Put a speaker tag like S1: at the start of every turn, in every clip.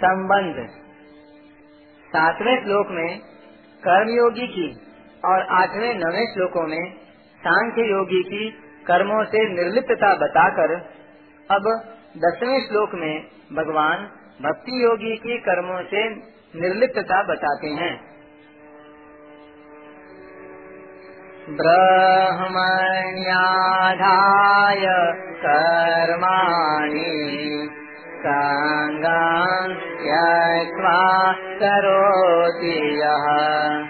S1: संबंध। सातवें श्लोक में कर्मयोगी की और आठवें, नवे श्लोकों में सांख्य योगी की कर्मों से निर्लिप्तता बताकर अब दसवें श्लोक में भगवान भक्ति योगी की कर्मों से निर्लिप्तता बताते हैं। ब्रह्मण्याधाय कर्माणि त्यक्त्वा करोति यः।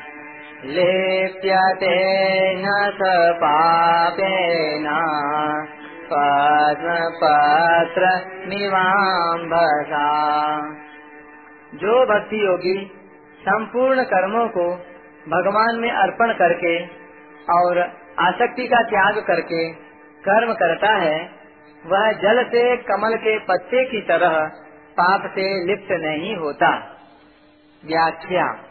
S1: लिप्यते न स पापेन। पद्मपत्र निवाम्भसा जो भक्ति योगी संपूर्ण कर्मों को भगवान में अर्पण करके और आसक्ति का त्याग करके कर्म करता है वह जल से कमल के पत्ते की तरह पाप से लिप्त नहीं होता। व्याख्या।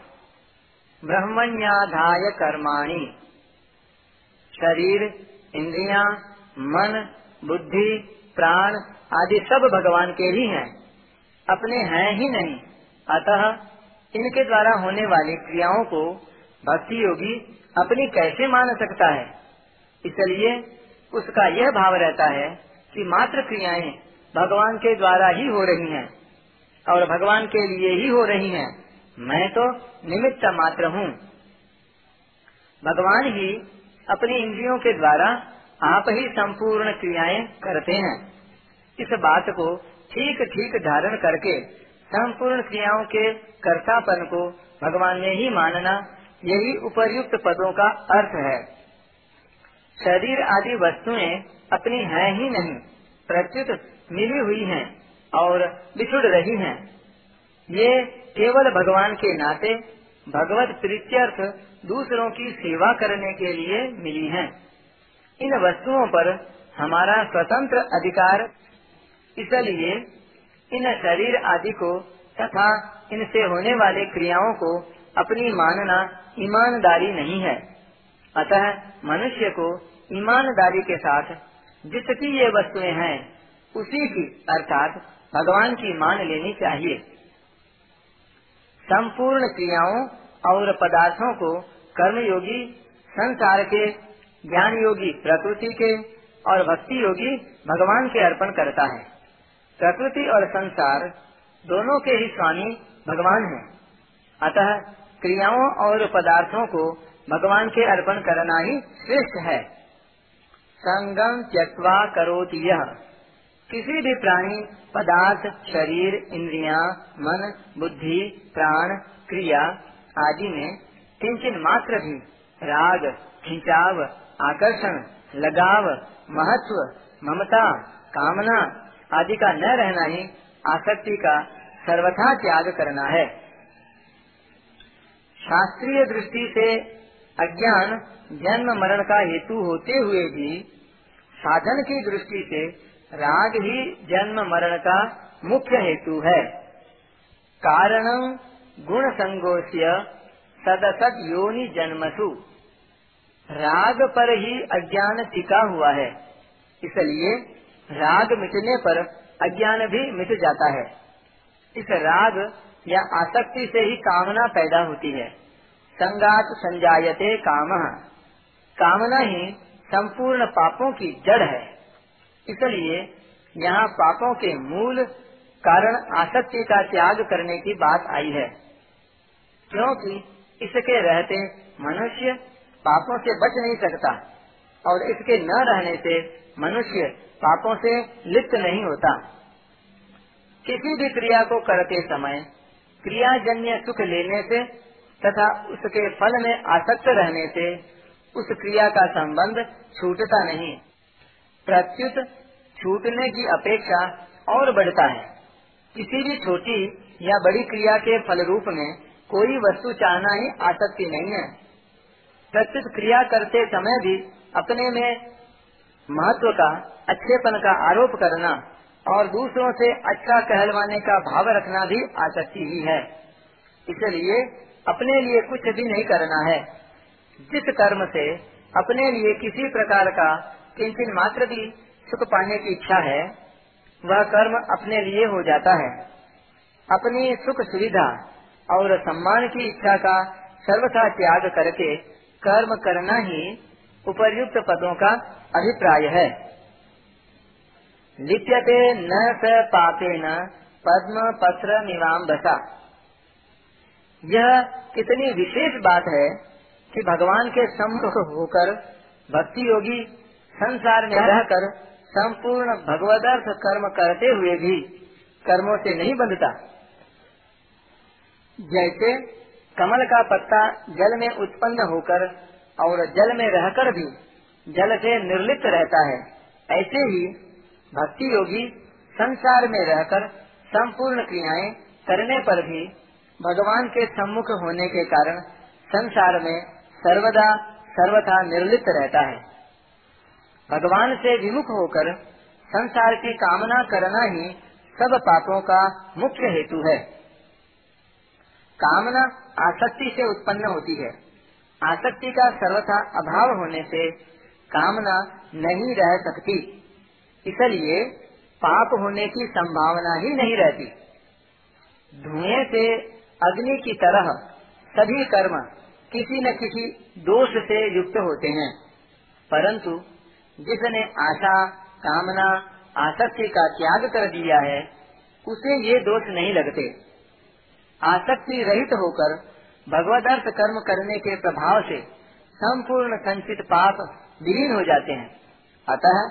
S1: ब्रह्मण्याधाय कर्माणि। शरीर, इंद्रिया, मन, बुद्धि, प्राण आदि सब भगवान के ही हैं। अपने हैं ही नहीं। अतः इनके द्वारा होने वाली क्रियाओं को भक्ति योगी अपनी कैसे मान सकता है? इसलिए उसका यह भाव रहता है कि मात्र क्रियाएँ भगवान के द्वारा ही हो रही हैं और भगवान के लिए ही हो रही हैं। मैं तो निमित्त मात्र हूँ। भगवान ही अपनी इंद्रियों के द्वारा आप ही संपूर्ण क्रियाएँ करते हैं। इस बात को ठीक ठीक धारण करके संपूर्ण क्रियाओं के कर्तापन को भगवान ने ही मानना यही उपर्युक्त पदों का अर्थ है। शरीर आदि वस्तुएँ अपनी हैं ही नहीं, प्रत्युत मिली हुई हैं और बिछुड़ रही हैं। ये केवल भगवान के नाते भगवत प्रीत्यर्थ दूसरों की सेवा करने के लिए मिली हैं। इन वस्तुओं पर हमारा स्वतंत्र अधिकार, इसलिए इन शरीर आदि को तथा इनसे होने वाली क्रियाओं को अपनी मानना ईमानदारी नहीं है अतः मनुष्य को ईमानदारी के साथ जिसकी ये वस्तुएँ हैं, उसी की, अर्थात भगवान की मान लेनी चाहिए। संपूर्ण क्रियाओं और पदार्थों को कर्मयोगी, संसार के ज्ञान योगी प्रकृति के और भक्ति योगी भगवान के अर्पण करता है। प्रकृति और संसार दोनों के ही स्वामी भगवान हैं। अतः क्रियाओं और पदार्थों को भगवान के अर्पण करना ही श्रेष्ठ है। संगम त्यक्वा करोति यह किसी भी प्राणी, पदार्थ, शरीर, इंद्रिया, मन, बुद्धि, प्राण, क्रिया आदि में किंचन मात्र भी राग, खिंचाव, आकर्षण, लगाव, महत्व, ममता, कामना आदि का न रहना ही आसक्ति का सर्वथा त्याग करना है। शास्त्रीय दृष्टि से अज्ञान, जन्म मरण का हेतु होते हुए भी साधन की दृष्टि से राग ही जन्म मरण का मुख्य हेतु है। कारण गुण संगोष्य सदसत योनि जन्मसु। राग पर ही अज्ञान टिका हुआ है, इसलिए राग मिटने पर अज्ञान भी मिट जाता है। इस राग या आसक्ति से ही कामना पैदा होती है। संगात संजायते काम। कामना ही संपूर्ण पापों की जड़ है। इसलिए यहाँ पापों के मूल कारण आसक्ति का त्याग करने की बात आई है। क्योंकि इसके रहते मनुष्य पापों से बच नहीं सकता और इसके न रहने से मनुष्य पापों से लिप्त नहीं होता। किसी भी क्रिया को करते समय क्रियाजन्य सुख लेने से तथा उसके फल में आसक्त रहने से उस क्रिया का संबंध छूटता नहीं। प्रत्युत छूटने की अपेक्षा और बढ़ता है। किसी भी छोटी या बड़ी क्रिया के फल रूप में कोई वस्तु चाहना ही आसक्ति नहीं है। प्रत्युत क्रिया करते समय भी अपने में महत्व का, अच्छेपन का आरोप करना और दूसरों से अच्छा कहलवाने का भाव रखना भी आसक्ति ही है। इसलिए अपने लिए कुछ भी नहीं करना है। जिस कर्म से अपने लिए किसी प्रकार का किंचन मात्र भी सुख पाने की इच्छा है, वह कर्म अपने लिए हो जाता है। अपनी सुख सुविधा और सम्मान की इच्छा का सर्वथा त्याग करके कर्म करना ही उपर्युक्त पदों का अभिप्राय है। लिप्यते न स पापे न पद्म पत्र निवाम बसा। यह कितनी विशेष बात है कि भगवान के सम्मुख होकर भक्ति योगी संसार में रहकर संपूर्ण भगवदर्थ कर्म करते हुए भी कर्मों से नहीं बंधता। जैसे कमल का पत्ता जल में उत्पन्न होकर और जल में रहकर भी जल से निर्लिप्त रहता है, ऐसे ही भक्ति योगी संसार में रहकर संपूर्ण क्रियाएँ करने पर भी भगवान के सम्मुख होने के कारण संसार में सर्वदा, सर्वथा निर्लिप्त रहता है। भगवान से विमुख होकर संसार की कामना करना ही सब पापों का मुख्य हेतु है। कामना आसक्ति से उत्पन्न होती है। आसक्ति का सर्वथा अभाव होने से कामना नहीं रह सकती। इसलिए पाप होने की संभावना ही नहीं रहती। धुएँ से अग्नि की तरह सभी कर्म किसी न किसी दोष से युक्त होते हैं। परंतु जिसने आशा, कामना, आसक्ति का त्याग कर दिया है, उसे ये दोष नहीं लगते। आसक्ति रहित होकर भगवदर्थ कर्म करने के प्रभाव से संपूर्ण संचित पाप विलीन हो जाते हैं। अतः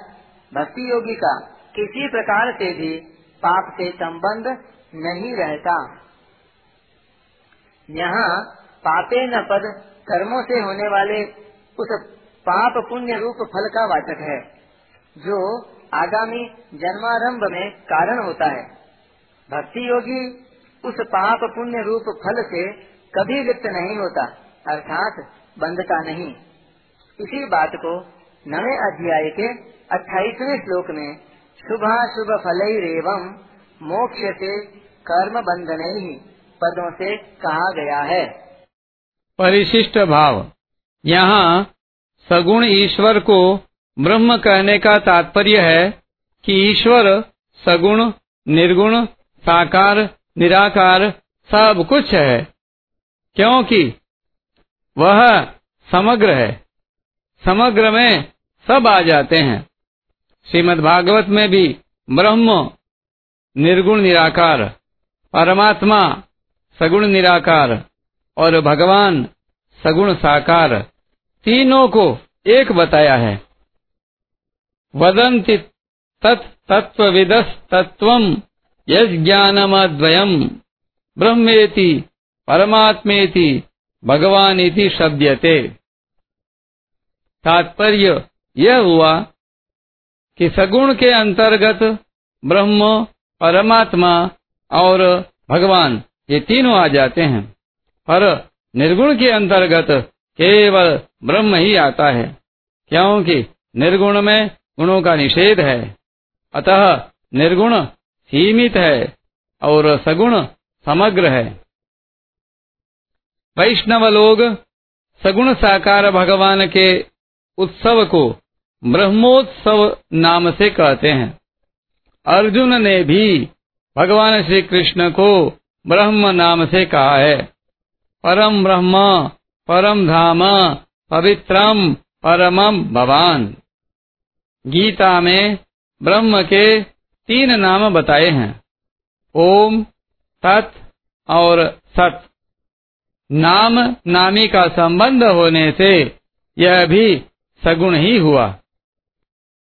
S1: भक्ति योगी का किसी प्रकार से भी पाप से संबंध नहीं रहता। यहाँ पापे न पद, कर्मों से होने वाले उस पाप पुण्य रूप फल का वाचक है, जो आगामी जन्मारंभ में कारण होता है। भक्ति योगी उस पाप पुण्य रूप फल से कभी लिप्त नहीं होता, अर्थात बंधता नहीं। इसी बात को नवे अध्याय के अट्ठाईसवें श्लोक में शुभा शुभ फल एवं मोक्ष से कर्म बंधन ही पदों से कहा गया है।
S2: परिशिष्ट भाव। यहाँ सगुण ईश्वर को ब्रह्म कहने का तात्पर्य है कि ईश्वर सगुण, निर्गुण, साकार, निराकार सब कुछ है, क्योंकि वह समग्र है। समग्र में सब आ जाते हैं। श्रीमद् भागवत में भी ब्रह्म, निर्गुण, निराकार, परमात्मा सगुण निराकार और भगवान सगुण साकार तीनों को एक बताया है। वदंति तत्विद तत्व यज्ञानमद्वयम् ब्रह्मेति परमात्मेति भगवान इति शब्दते तात्पर्य यह हुआ कि सगुण के अंतर्गत ब्रह्म, परमात्मा और भगवान ये तीनों आ जाते हैं। पर निर्गुण के अंतर्गत केवल ब्रह्म ही आता है, क्योंकि निर्गुण में गुणों का निषेध है। अतः निर्गुण सीमित है और सगुण समग्र है। वैष्णव लोग सगुण साकार भगवान के उत्सव को ब्रह्मोत्सव नाम से कहते हैं। अर्जुन ने भी भगवान श्री कृष्ण को ब्रह्म नाम से कहा है। परम ब्रह्म, परम धाम, पवित्रम, परमम भवान। गीता में ब्रह्म के तीन नाम बताए हैं। ओम, तत् और सत। नाम नामी का संबंध होने से यह भी सगुण ही हुआ।